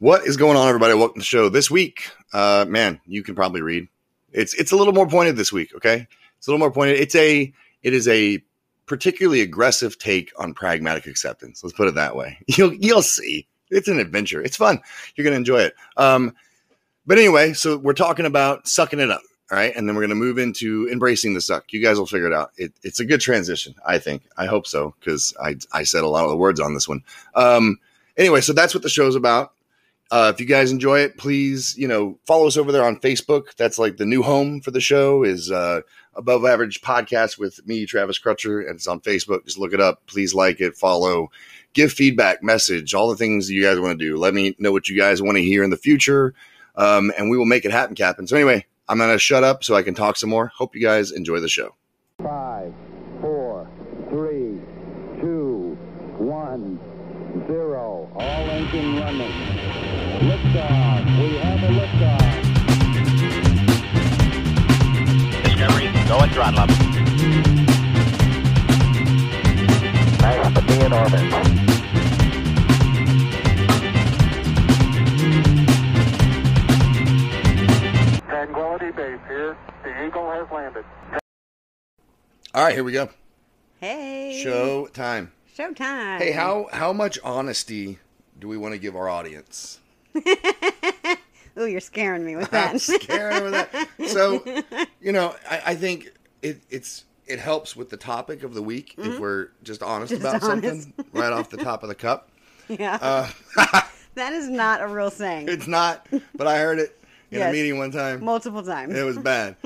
What is going on, everybody? Welcome to the show. This week, uh, man, you can probably read. It's it's a little more pointed this week. Okay, it's a little more pointed. It's a it is a particularly aggressive take on pragmatic acceptance. Let's put it that way. You'll you'll see. It's an adventure. It's fun. You're gonna enjoy it. Um, but anyway, so we're talking about sucking it up. All right, and then we're gonna move into embracing the suck. You guys will figure it out. It, it's a good transition, I think. I hope so because I I said a lot of the words on this one. Um, anyway, so that's what the show's about. Uh, if you guys enjoy it, please, you know, follow us over there on Facebook. That's like the new home for the show is uh, Above Average Podcast with me, Travis Crutcher, and it's on Facebook. Just look it up. Please like it, follow, give feedback, message, all the things you guys want to do. Let me know what you guys want to hear in the future, um, and we will make it happen, Captain. So anyway, I'm gonna shut up so I can talk some more. Hope you guys enjoy the show. Liftoff. We have a liftoff. Discovery, go and throttle up. Nice to be in orbit. Tranquility Base here. The Eagle has landed. All right, here we go. Hey. Show time. Show time. Hey, how how much honesty do we want to give our audience? Ooh, you're scaring me with I'm that. scared with that. So, you know, I, I think it, it's it helps with the topic of the week if we're just honest Mm-hmm. Just about honest. something right off the top of the cup. yeah. Uh, that is not a real saying. it's not, but I heard it in a meeting one time. Multiple times. It was bad.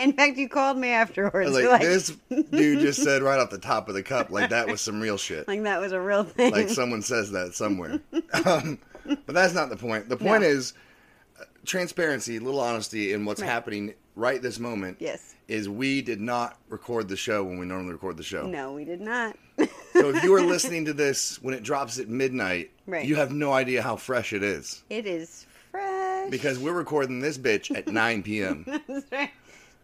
In fact, you called me afterwards. like, like, this dude just said right off the top of the cup, like that was some real shit. like that was a real thing. Like someone says that somewhere. Um, but that's not the point. The point No. is uh, transparency, a little honesty in what's Right. happening right this moment. yes. Is we did not record the show when we normally record the show. No, we did not. So if you are listening to this when it drops at midnight, Right. you have no idea how fresh it is it is fresh. because we're recording this bitch at 9 p.m. That's right.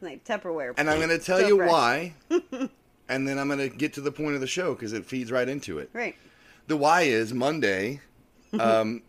Like Tupperware. And I'm going to tell you fresh. why. and then I'm going to get to the point of the show because it feeds right into it. Right. The why is Monday. Um,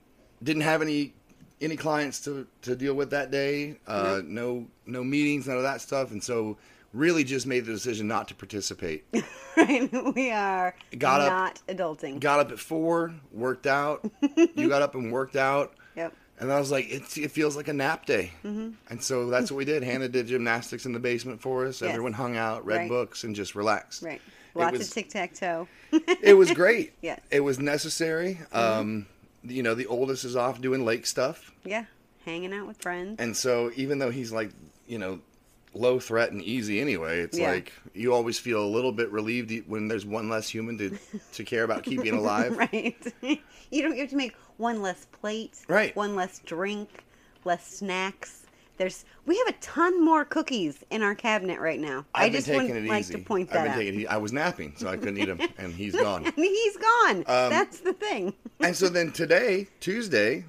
didn't have any any clients to, to deal with that day. Uh, no no meetings, none of that stuff, and so really just made the decision not to participate. Right. We are Got up- not adulting. got up at four, worked out. you got up and worked out. yep. And I was like, it's, it feels like a nap day. Mm-hmm. And so that's what we did. Hannah did gymnastics in the basement for us. Yes. Everyone hung out, read Right. books, and just relaxed. Right. Lots was- of tic tac toe. It was great. Yes. It was necessary. Um, you know, the oldest is off doing lake stuff. yeah. Hanging out with friends. And so even though he's like, you know, low threat and easy anyway, it's Yeah. like you always feel a little bit relieved when there's one less human to, to care about keeping alive. right. you don't have to make one less plate. Right. One less drink, less snacks. There's we have a ton more cookies in our cabinet right now. I've I been just taking would it like easy. to point I've that been out. taking. I was napping, so I couldn't eat them, and he's gone. and he's gone. Um, That's the thing. and so then today, Tuesday,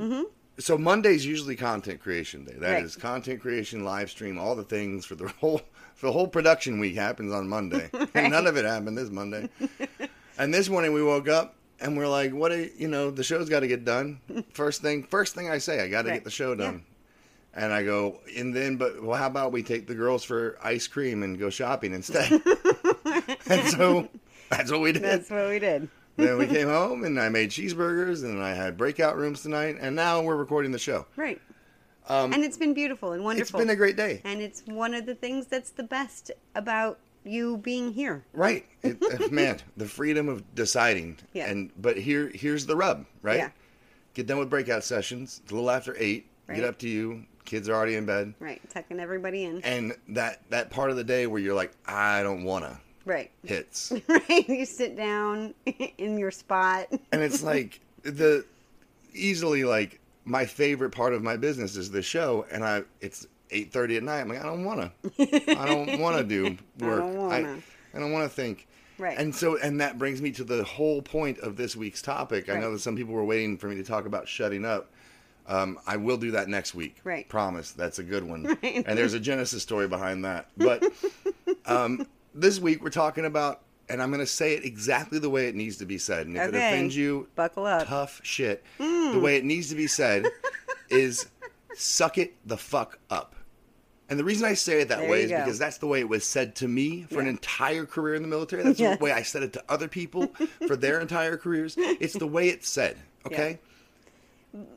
so Monday's usually content creation day. That is Mm-hmm. Right. content creation, live stream, all the things for the whole for the whole production week happens on Monday, and none of it happened this Monday. and this morning we woke up and we're like, "What? Are, you know, the show's got to get done. First thing, first thing I say, I got to Right. get the show Yeah. Done." And I go, and then, but well, how about we take the girls for ice cream and go shopping instead? and so that's what we did That's what we did. then we came home and I made cheeseburgers and I had breakout rooms tonight and now we're recording the show. Right. Um, and it's been beautiful and wonderful. It's been a great day. and it's one of the things that's the best about you being here. Right. It, uh, man, the freedom of deciding. Yeah. And but here here's the rub, right? Yeah. Get done with breakout sessions. It's a little after 8. Right. Get up to you. Kids are already in bed. Right. Tucking everybody in. And that that part of the day where you're like I don't want to right. hits. Right. You sit down in your spot. and it's like the easily like my favorite part of my business is the show and i it's 8.30 at night i'm like i don't want to i don't want to do work don't wanna. I, don't want to think Right. and so and that brings me to the whole point of this week's topic i know that some people were waiting for me to talk about shutting up um, I will do that next week. Right. Promise. That's a good one. Right. And there's a Genesis story behind that. But um, this week we're talking about and I'm going to say it exactly the way it needs to be said. And if it offends you, Buckle up. tough shit. The way it needs to be said is suck it the fuck up. And the reason I say it that There way is go. because that's the way it was said to me for an entire career in the military. That's the way I said it to other people for their entire careers. It's the way it's said. Okay.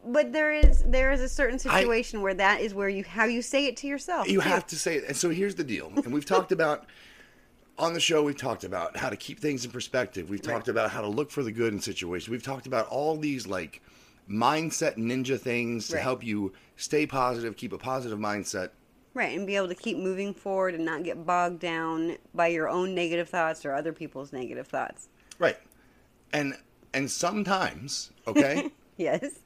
But there is there is a certain situation where that is where you how you say it to yourself. You too. have to say it. And so here's the deal. And we've talked about on the show, we've talked about how to keep things in perspective. We've talked about how to look for the good in situations. We've talked about all these like mindset ninja things to help you stay positive, keep a positive mindset. Right, and be able to keep moving forward and not get bogged down by your own negative thoughts or other people's negative thoughts. Right. And and sometimes, okay, Yes.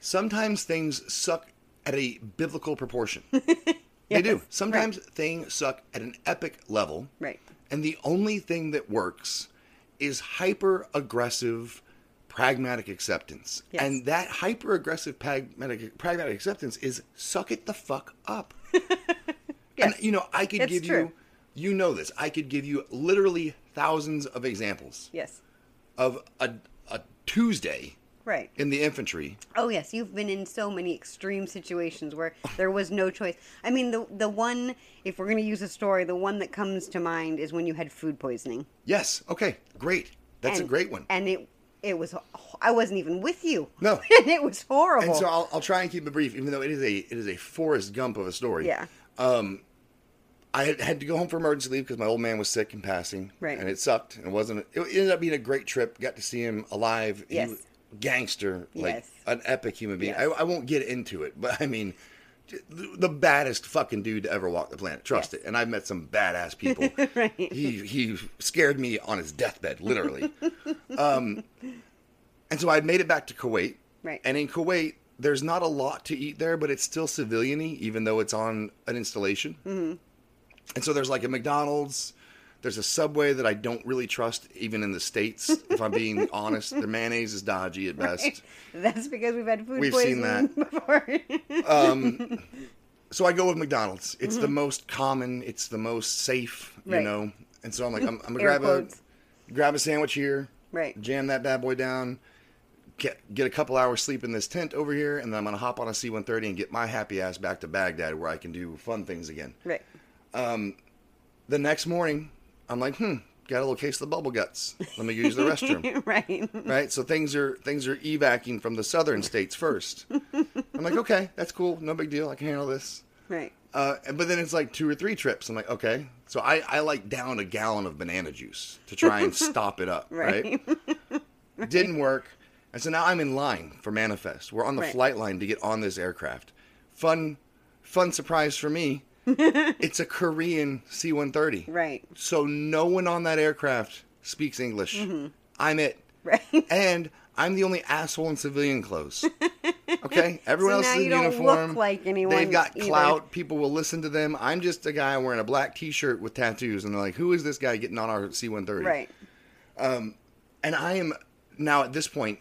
Sometimes things suck at a biblical proportion. They do. Yes, Sometimes things suck at an epic level. Right. And the only thing that works is hyper aggressive pragmatic acceptance. Yes. And that hyper aggressive pragmatic, pragmatic acceptance is suck it the fuck up. Yes. And, you know, I could It's give true. you, you know this, I could give you literally thousands of examples Yes. of a, a Tuesday Right. in the infantry. Oh yes, you've been in so many extreme situations where there was no choice. I mean, the the one if we're going to use a story, the one that comes to mind is when you had food poisoning. Yes. Okay. Great. That's a great one. And it it was I wasn't even with you. No. and it was horrible. And so I'll, I'll try and keep it brief, even though it is a it is a Forrest Gump of a story. yeah. Um, I had, to go home for emergency leave because my old man was sick and passing. Right. And it sucked. It wasn't. It ended up being a great trip. Got to see him alive. Yes. was gangster, like Yes. an epic human being. Yes. I, I won't get into it, but I mean, the, baddest fucking dude to ever walk the planet. Trust Yes. it. And I've met some badass people. Right. He he scared me on his deathbed, literally. um, and so I made it back to Kuwait. Right. And in Kuwait, there's not a lot to eat there, but it's still civilian-y, even though it's on an installation. Mm-hmm. And so there's like a McDonald's. There's a Subway that I don't really trust, even in the states. If I'm being honest, the mayonnaise is dodgy at best. That's because we've had food We've seen poisoning before. So I go with McDonald's. It's the most common. It's the most safe, you Mm-hmm. Right. know. And so I'm like, I'm, I'm gonna grab quotes. a grab a sandwich here, Right. Jam that bad boy down. Get get a couple hours sleep in this tent over here, and then I'm gonna hop on a C-130 and get my happy ass back to Baghdad, where I can do fun things again. right. The next morning, I'm like, hmm, got a little case of the bubble guts. Let me use the restroom. right. right? So things are things are evacing from the southern states first. I'm like, okay, that's cool, no big deal. I can handle this. Right. Uh, but then it's like two or three trips. I'm like, okay. So I, I like down a gallon of banana juice to try and stop it up, right? Didn't work. And so now I'm in line for Manifest. We're on the Right. flight line to get on this aircraft. Fun, fun surprise for me. it's a Korean C-130. Right. So no one on that aircraft speaks English. I'm it. Right. And I'm the only asshole in civilian clothes. Okay, everyone So else is in uniform. look like anyone They've got either. clout. People will listen to them. I'm just a guy wearing a black T-shirt with tattoos, and they're like, "Who is this guy getting on our C-130?" Right. Um, And I am now at this point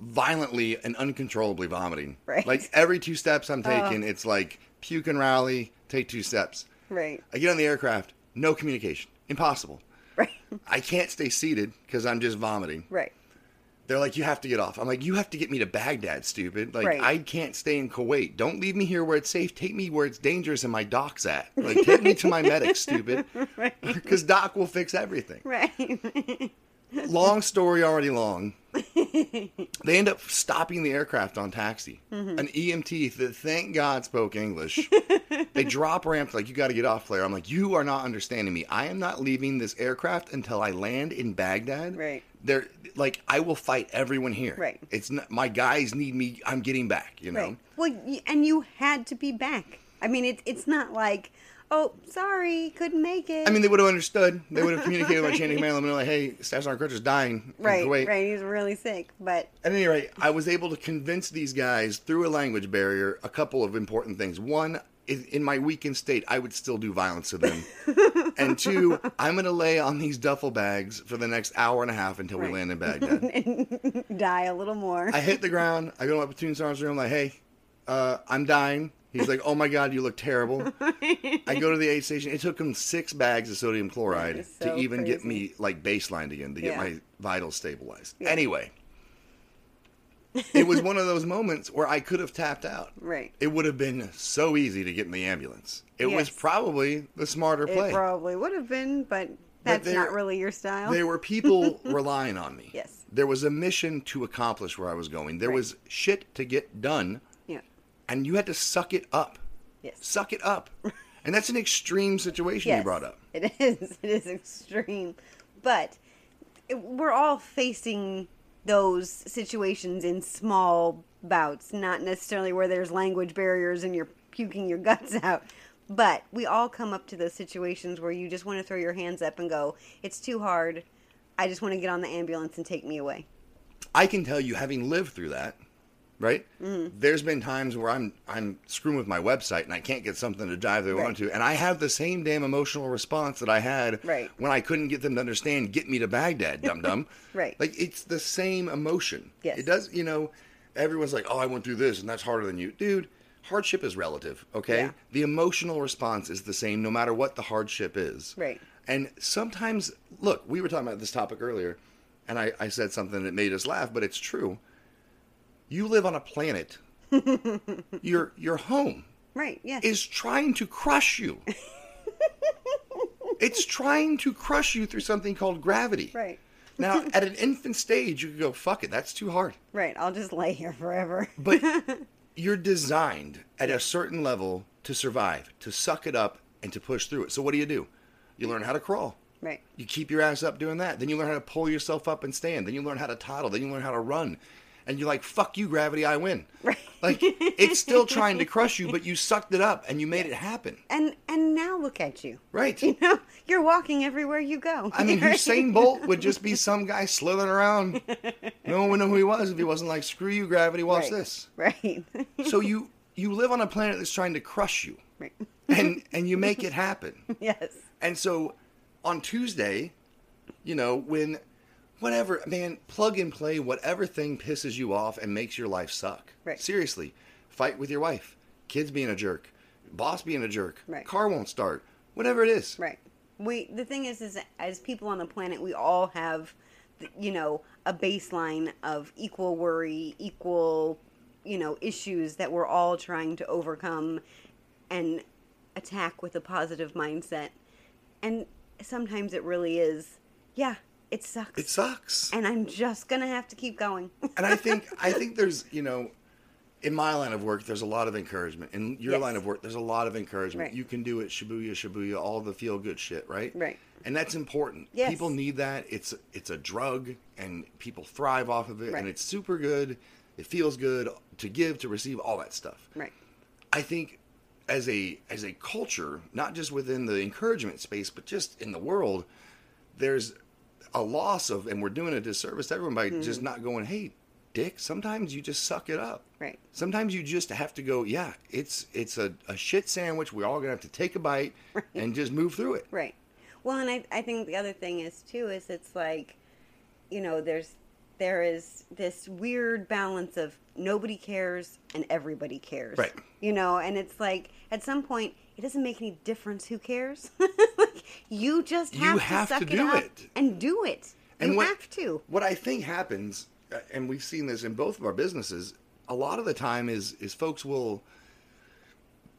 violently and uncontrollably vomiting. Right. Like every two steps I'm taking, it's like puke and rally. Take two steps. Right. I get on the aircraft. No communication. Impossible. Right. I can't stay seated because I'm just vomiting. Right. They're like, you have to get off. I'm like, you have to get me to Baghdad, stupid. Like, Right. I can't stay in Kuwait. Don't leave me here where it's safe. Take me where it's dangerous and my doc's at. Like, take me to my medic, stupid. Because doc will fix everything. Right. Long story already long. They end up stopping the aircraft on taxi. Mm-hmm. An EMT that thank God spoke English. they drop ramp like you got to get off, player. I'm like, you are not understanding me. I am not leaving this aircraft until I land in Baghdad. Right. They're like, I will fight everyone here. Right. It's not, my guys need me. I'm getting back. You know. Right. Well, and you had to be back. I mean, it's it's not like, oh, sorry, couldn't make it. I mean, they would have understood. They would have communicated with my chain of command. Let me know, like, hey, Staff Sergeant Crutcher's dying. right, Kuwait. right. He's really sick, but At any rate, I was able to convince these guys through a language barrier a couple of important things. One, in in my weakened state, I would still do violence to them. and two, I'm going to lay on these duffel bags for the next hour and a half until we land in Baghdad. die a little more. I hit the ground. I go to my platoon sergeant's room. like, hey, uh, I'm dying. He's like, "Oh my god, you look terrible." I go to the aid station. It took him six bags of sodium chloride is to so even get me like baselined again to get Yeah. my vitals stabilized. Yeah. Anyway, it was one of those moments where I could have tapped out. Right. It would have been so easy to get in the ambulance. It was probably the smarter play. It probably would have been, but that's there- not really your style. There were people relying on me. Yes. There was a mission to accomplish where I was going. There Right. was shit to get done. And you had to suck it up. Yes. Suck it up. and that's an extreme situation yes. you brought up. It is. It is extreme, but we're all facing those situations in small bouts, not necessarily where there's language barriers and you're puking your guts out. But we all come up to those situations where you just want to throw your hands up and go, "It's too hard. I just want to get on the ambulance and take me away." I can tell you, having lived through that, right? Mm-hmm. There's been times where I'm I'm screwing with my website and I can't get something to dive they Right. want to, and I have the same damn emotional response that I had Right. when I couldn't get them to understand. Get me to Baghdad, dum dum. Right. Like it's the same emotion. Yes. It does. You know, everyone's like, "Oh, I went through this, and that's harder than you, dude." Hardship is relative. Okay. Yeah. The emotional response is the same no matter what the hardship is. Right. And sometimes, look, we were talking about this topic earlier, and I, I said something that made us laugh, but it's true. You live on a planet. your your home Right? Yes. is trying to crush you. it's trying to crush you through something called gravity. right. Now, at an infant stage, you could go, "Fuck it, that's too hard." Right. I'll just lay here forever. But you're designed at a certain level to survive, to suck it up, and to push through it. So what do you do? You learn how to crawl. right. You keep your ass up doing that. Then you learn how to pull yourself up and stand. Then you learn how to toddle. Then you learn how to run. And you're like, fuck you, gravity, I win. Right. Like, it's still trying to crush you, but you sucked it up and you made it happen. And and now look at you. Right. You know, you're walking everywhere you go. I mean, Right? Usain Bolt would just be some guy slithering around. No one would know who he was if he wasn't like, screw you, gravity, watch Right. this. Right. So you you live on a planet that's trying to crush you. right. And and you make it happen. Yes. And so on Tuesday, you know, when whatever, man, plug and play whatever thing pisses you off and makes your life suck. Right. Seriously, fight with your wife, kids being a jerk, boss being a jerk, Right. car won't start, whatever it is. Right. We the thing is is as people on the planet we all have you know a baseline of equal worry, equal you know issues that we're all trying to overcome and attack with a positive mindset. And sometimes it really is yeah, it sucks. It sucks. and I'm just going to have to keep going. and I think I think there's you know, in my line of work, there's a lot of encouragement. In your Yes. line of work, there's a lot of encouragement. Right. You can do it, Shibuya, Shibuya, all the feel good shit, right? Right. And that's important. Yes. People need that. It's it's a drug, and people thrive off of it, Right. and it's super good. It feels good to give, to receive, all that stuff. right. I think as a as a culture, not just within the encouragement space, but just in the world, there's a loss of, and we're doing a disservice to everyone by Mm-hmm. just not going, "Hey, Dick." Sometimes you just suck it up. Right. Sometimes you just have to go, "Yeah, it's it's a, a shit sandwich. We're all gonna have to take a bite and just move through it." Right. Well, and I, I think the other thing is too is it's like, you know, there's there is this weird balance of nobody cares and everybody cares. Right. You know, and it's like at some point it doesn't make any difference who cares. you just You have to have to suck do it up it. and do it. And you what, have to. What I think happens, uh, and we've seen this in both of our businesses, a lot of the time is is folks will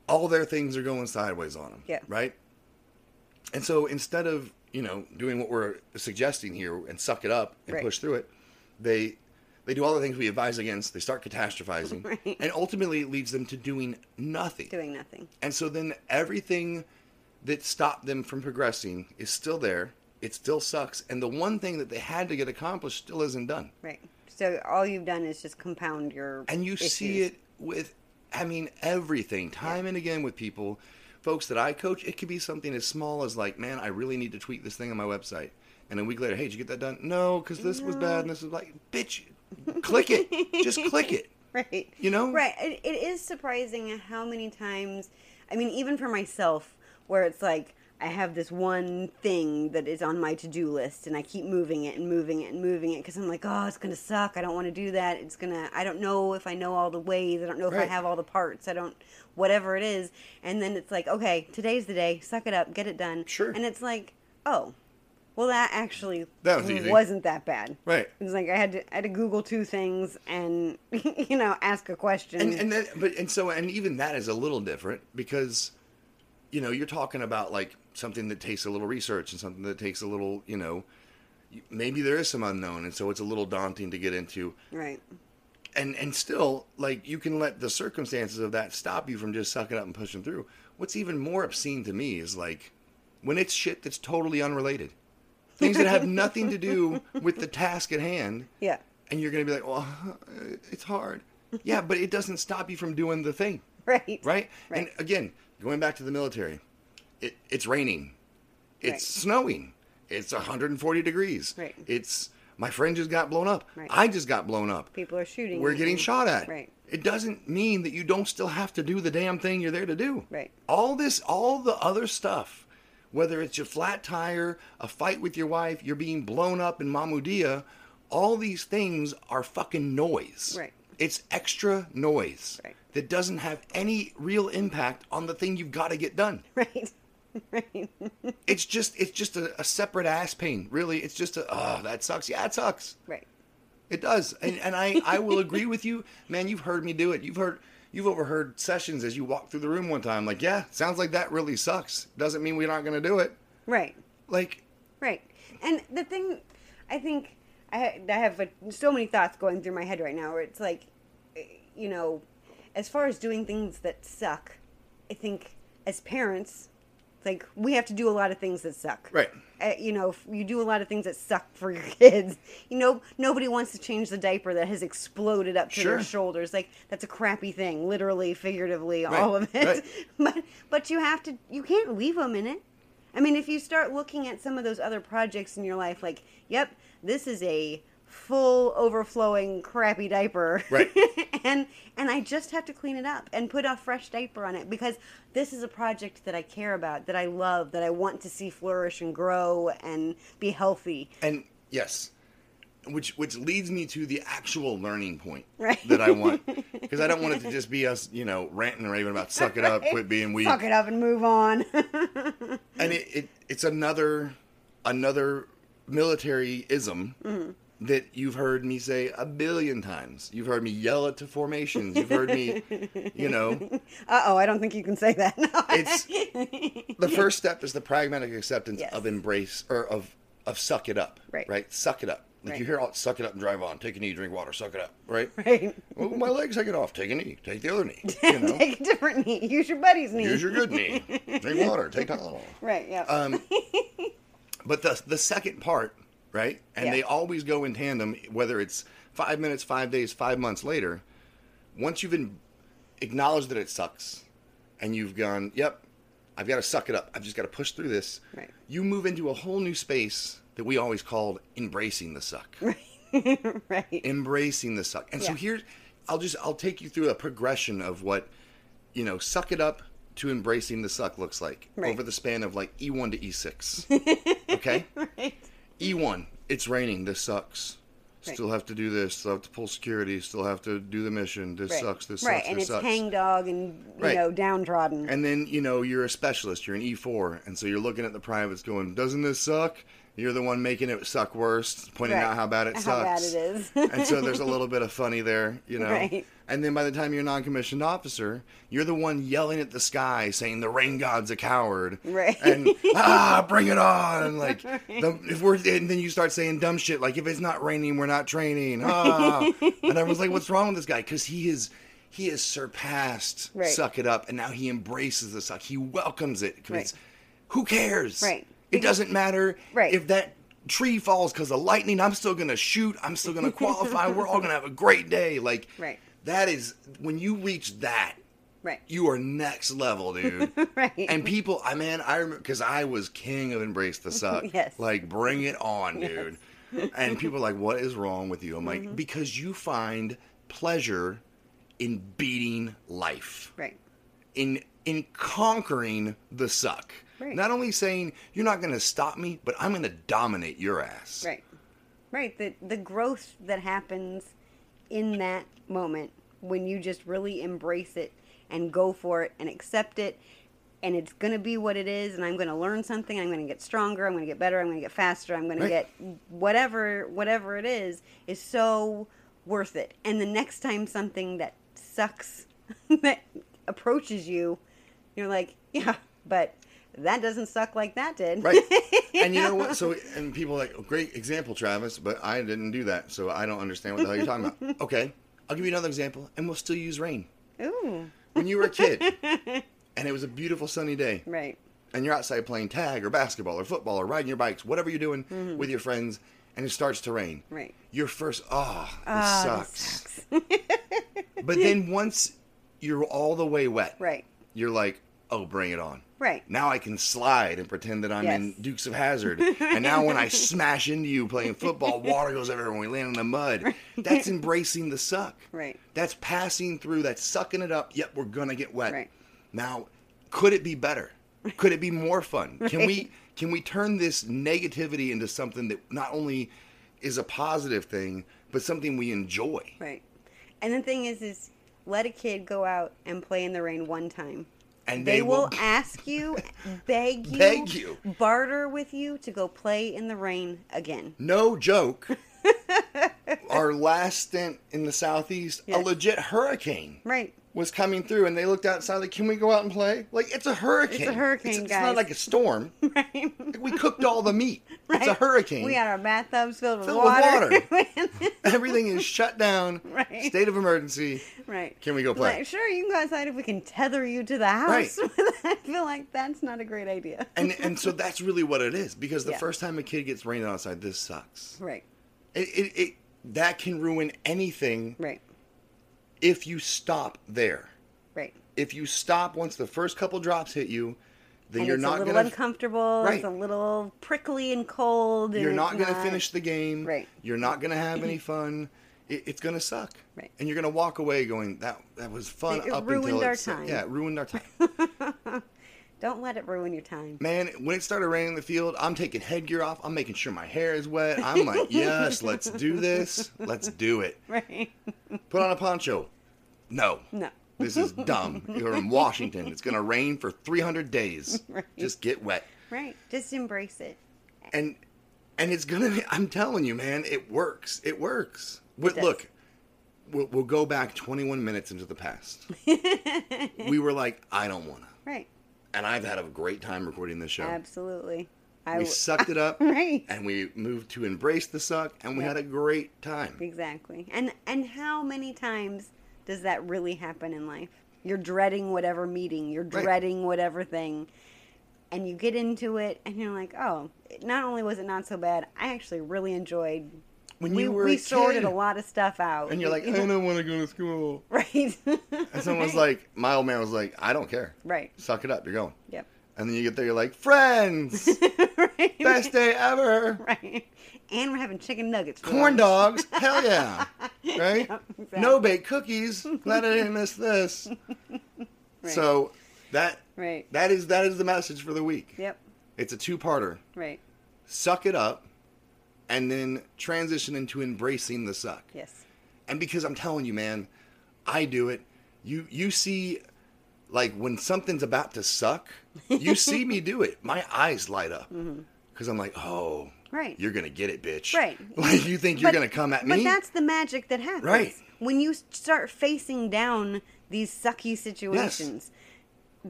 all their things are going sideways on them. Yeah. Right. And so instead of you know doing what we're suggesting here and suck it up and Right. push through it, they they do all the things we advise against. They start catastrophizing, Right. and ultimately it leads them to doing nothing. Doing nothing. And so then everything that stopped them from progressing is still there. It still sucks. And the one thing that they had to get accomplished still isn't done. Right. So all you've done is just compound your And you see it with, I mean, everything, time and again with people. Folks that I coach, it could be something as small as like, man, I really need to tweak this thing on my website. And a week later, hey, did you get that done? No, because this was bad and this was like, bitch, click it. Just click it. right You know? right it, it is surprising how many times i mean even for myself where it's like I have this one thing that is on my to do list, and I keep moving it and moving it and moving it because I'm like, oh, it's gonna suck. I don't want to do that. It's gonna. I don't know if I know all the ways. I don't know if I have all the parts. I don't. Whatever it is, and then it's like, okay, today's the day. Suck it up. Get it done. Sure. And it's like, oh, well, that actually That was wasn't that bad. Right. It's like I had to I had to Google two things and you know ask a question. and and then but and so and even that is a little different because you know you're talking about like something that takes a little research and something that takes a little you know maybe there is some unknown and so it's a little daunting to get into right. and and still like you can let the circumstances of that stop you from just sucking up and pushing through what's even more obscene to me is like when it's shit that's totally unrelated things that have nothing to do with the task at hand Yeah. and you're going to be like well it's hard yeah but it doesn't stop you from doing the thing Right. right? right. And again, going back to the military, it, it's raining, it's Right. snowing, it's 140 degrees. Right. It's my friend just got blown up. Right. I just got blown up. People are shooting. We're getting shot at. Right. It doesn't mean that you don't still have to do the damn thing you're there to do. Right. All this, all the other stuff, whether it's your flat tire, a fight with your wife, you're being blown up in Mahmudiyah, all these things are fucking noise. Right. It's extra noise Right. that doesn't have any real impact on the thing you've got to get done. Right. right. It's just, it's just a, a separate ass pain. Really, it's just a, oh, that sucks. Yeah, it sucks. Right. It does, and and I I will agree with you, man. You've heard me do it. You've heard you've overheard sessions as you walk through the room one time. Like, yeah, sounds like that really sucks. Doesn't mean we're not going to do it. Right. Like, Right. And the thing, I think, I, I have like, so many thoughts going through my head right now where it's like, eh, you know, as far as doing things that suck, I think as parents, like we have to do a lot of things that suck. right? Uh, you know, if you do a lot of things that suck for your kids. You know, nobody wants to change the diaper that has exploded up to Sure. their shoulders. Like that's a crappy thing, literally, figuratively, Right, all of it. right. But but you have to. You can't leave them in it. I mean, if you start looking at some of those other projects in your life, like, yep, this is a full overflowing crappy diaper Right. and and i just have to clean it up and put a fresh diaper on it because this is a project that i care about that i love that i want to see flourish and grow and be healthy And yes, which which leads me to the actual learning point Right. that I want because I don't want it to just be us, you know, ranting and raving about suck it up, quit being weak. Suck it up and move on. and it, it it's another another military ism Mm-hmm. that you've heard me say a billion times. You've heard me yell it to formations. You've heard me, you know, uh oh, I don't think you can say that. No. it's the first step is the pragmatic acceptance Yes. of embrace or of of suck it up. Right. Right. Suck it up. Like Right. you hear all suck it up and drive on. Take a knee, drink water. Suck it up. Right. right. Well, my legs take it off. Take a knee. Take the other knee. You know. Take a different knee. Use your buddy's knee. Use your good knee. Drink water. Take Tylenol. Right. Yeah. Um, but the the second part, right? And Yeah. they always go in tandem, whether it's five minutes, five days, five months later. Once you've in, acknowledged that it sucks, and you've gone, "Yep, I've got to suck it up. I've just got to push through this." Right. You move into a whole new space that we always called embracing the suck. right. Embracing the suck. And so Yeah. here's, I'll just I'll take you through a progression of what, you know, suck it up to embracing the suck looks like Right. over the span of like E1 to E6. okay? right. E1, it's raining. This sucks. Right. Still have to do this. Still have to pull security. Still have to do the mission. This Right. sucks. This right. sucks. and this it's sucks. hangdog and you Right. know downtrodden. And then you know you're a specialist. You're an E4, and so you're looking at the privates, going, "Doesn't this suck?" You're the one making it suck worse, pointing Right. out how bad it How sucks. bad it is. and so there's a little bit of funny there, you know. Right. And then by the time you're a non-commissioned officer, you're the one yelling at the sky, saying the rain god's a coward, Right. And ah, bring it on! Like the, if we're and then you start saying dumb shit like if it's not raining, we're not training. Ah, and I was like, what's wrong with this guy? Because he is. He has surpassed Right. suck it up, and now he embraces the suck. He welcomes it. 'cause Right. Who cares? Right. It doesn't matter Right. if that tree falls because of lightning. I'm still gonna shoot. I'm still gonna qualify. We're all gonna have a great day. Like Right. That is when you reach that, right. you are next level, dude. Right. And people, I man, I remember because I was king of embrace the suck. Yes. Like bring it on, dude. And people are like, "What is wrong with you?" I'm Mm-hmm. like, "Because you find pleasure in beating life." Right. in in conquering the suck. Right. Not only saying you're not going to stop me, but I'm going to dominate your ass. Right. Right. The the growth that happens in that moment when you just really embrace it and go for it and accept it and it's going to be what it is and I'm going to learn something, I'm going to get stronger, I'm going to get better, I'm going to get faster, I'm going Right. to get whatever whatever it is is so worth it. And the next time something that sucks that approaches you, you're like, yeah, but that doesn't suck like that did. Right. and you know what? So, and people are like, oh, great example, Travis, but I didn't do that. So I don't understand what the hell you're talking about. Okay. I'll give you another example, and we'll still use rain. Ooh. When you were a kid, and it was a beautiful sunny day, Right. and you're outside playing tag or basketball or football or riding your bikes, whatever you're doing with your friends, and it starts to rain. Mm-hmm. Right. Your first, oh, this Ah, this sucks. sucks. But then once you're all the way wet, right. you're like, oh, bring it on. Right. Now I can slide and pretend that I'm in Dukes of Hazzard. and now when I smash into you playing football, water goes everywhere when we land in the mud. That's embracing the suck. Right. That's passing through, that's sucking it up. Yep, we're going to get wet. Right. Now, could it be better? Could it be more fun? Can we can we turn this negativity into something that not only is a positive thing, but something we enjoy? Right. And the thing is, is let a kid go out and play in the rain one time. And They, they, will ask you, beg you, Beg you. barter with you to go play in the rain again. No joke. Our last stint in the southeast, Yes. a legit hurricane Right. Was coming through, and they looked outside like, "Can we go out and play?" Like it's a hurricane. It's a hurricane, It's, it's guys. not like a storm. Right. we cooked all the meat. Right. It's a hurricane. We got our bathtubs filled with Filled with water. Everything is shut down. Right. State of emergency. right. Can we go play? Like, sure, you can go outside if we can tether you to the house. Right. I feel like that's not a great idea. And and so that's really what it is because the Yeah. first time a kid gets rained outside, this sucks. right. It, it, it that can ruin anything Right. If you stop there. Right. if you stop once the first couple drops hit you, then and you're it's not a little gonna uncomfortable. Right. It's a little prickly and cold. and you're not gonna finish the game. Right. You're not gonna have any fun. It, it's gonna suck. Right. And you're gonna walk away going that that was fun It up ruined until our time. Yeah, it ruined our time. Don't let it ruin your time. Man, when it started raining in the field, I'm taking headgear off. I'm making sure my hair is wet. I'm like, yes, let's do this. Let's do it. Right. Put on a poncho. No. No. This is dumb. You're in Washington. It's gonna rain for 300 days. Right. Just get wet. Right. Just embrace it. and and it's gonna be, i'm telling you man it works it works does. look we'll, we'll go back 21 minutes into the past we were like i don't wanna Right. And i've had a great time recording this show Absolutely. I we w- sucked it up Right. and we moved to embrace the suck and we Yep. had a great time Exactly. And and how many times does that really happen in life? You're dreading whatever meeting, you're Right. dreading whatever thing, and you get into it and you're like, "Oh, not only was it not so bad, I actually really enjoyed when we, you were we sorted a lot of stuff out." and you're like i You know- don't want to go to school right. and someone's like my old man was like i don't care right. suck it up you're going Yep. and then you get there you're like friends right. best day ever Right. And we're having chicken nuggets. corn dogs hell yeah right Yep, exactly. no baked cookies glad i didn't miss this Right. so that Right. that is that is the message for the week Yep. it's a two-parter Right. suck it up and then transition into embracing the suck Yes. and because i'm telling you man i do it you you see like when something's about to suck you see me do it my eyes light up because i'm like oh Mm-hmm. Right. you're gonna get it bitch Right. like you think you're gonna come at me But that's the magic that happens. Right. When you start facing down these sucky situations,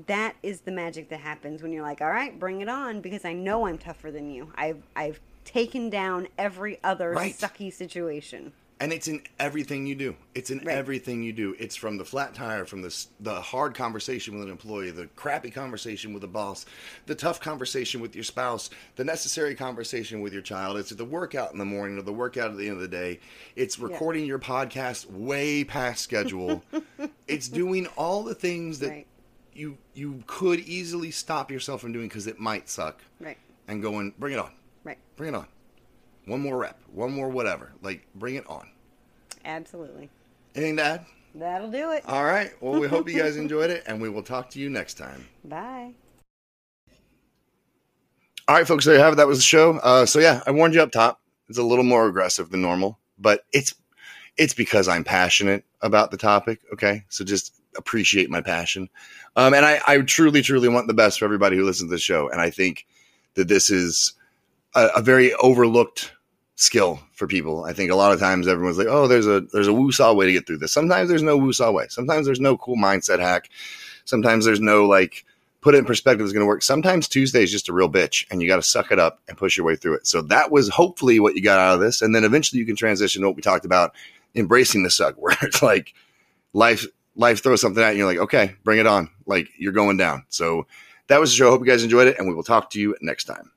that is the magic that happens when you're like, all right, bring it on, because I know I'm tougher than you. I've, I've taken down every other Right. sucky situation. and it's in everything you do. It's in Right. everything you do. It's from the flat tire, from the the hard conversation with an employee, the crappy conversation with a boss, the tough conversation with your spouse, the necessary conversation with your child. It's the workout in the morning or the workout at the end of the day. It's recording your podcast way past schedule. it's doing all the things that Right. You you could easily stop yourself from doing because it might suck. Right. And going, bring it on, Right. bring it on. One more rep, one more whatever. Like, bring it on. Absolutely. Anything to add? That'll do it. All right. Well, we hope you guys enjoyed it, and we will talk to you next time. Bye. All right, folks, there you have it. That was the show. Uh, so yeah, I warned you up top. It's a little more aggressive than normal, but it's it's because I'm passionate about the topic. Okay, so just appreciate my passion, um, and I, I truly, truly want the best for everybody who listens to the show. And I think that this is a, a very overlooked skill for people. I think a lot of times everyone's like, "Oh, there's a there's a woo-saw way to get through this." Sometimes there's no woo-saw way. Sometimes there's no cool mindset hack. Sometimes there's no like put it in perspective is going to work. Sometimes Tuesday is just a real bitch and you got to suck it up and push your way through it. So that was hopefully what you got out of this. And then eventually you can transition to what we talked about, embracing the suck, where it's like life, life throws something at you. You're like, okay, bring it on. Like you're going down. So that was the show. Hope you guys enjoyed it and we will talk to you next time.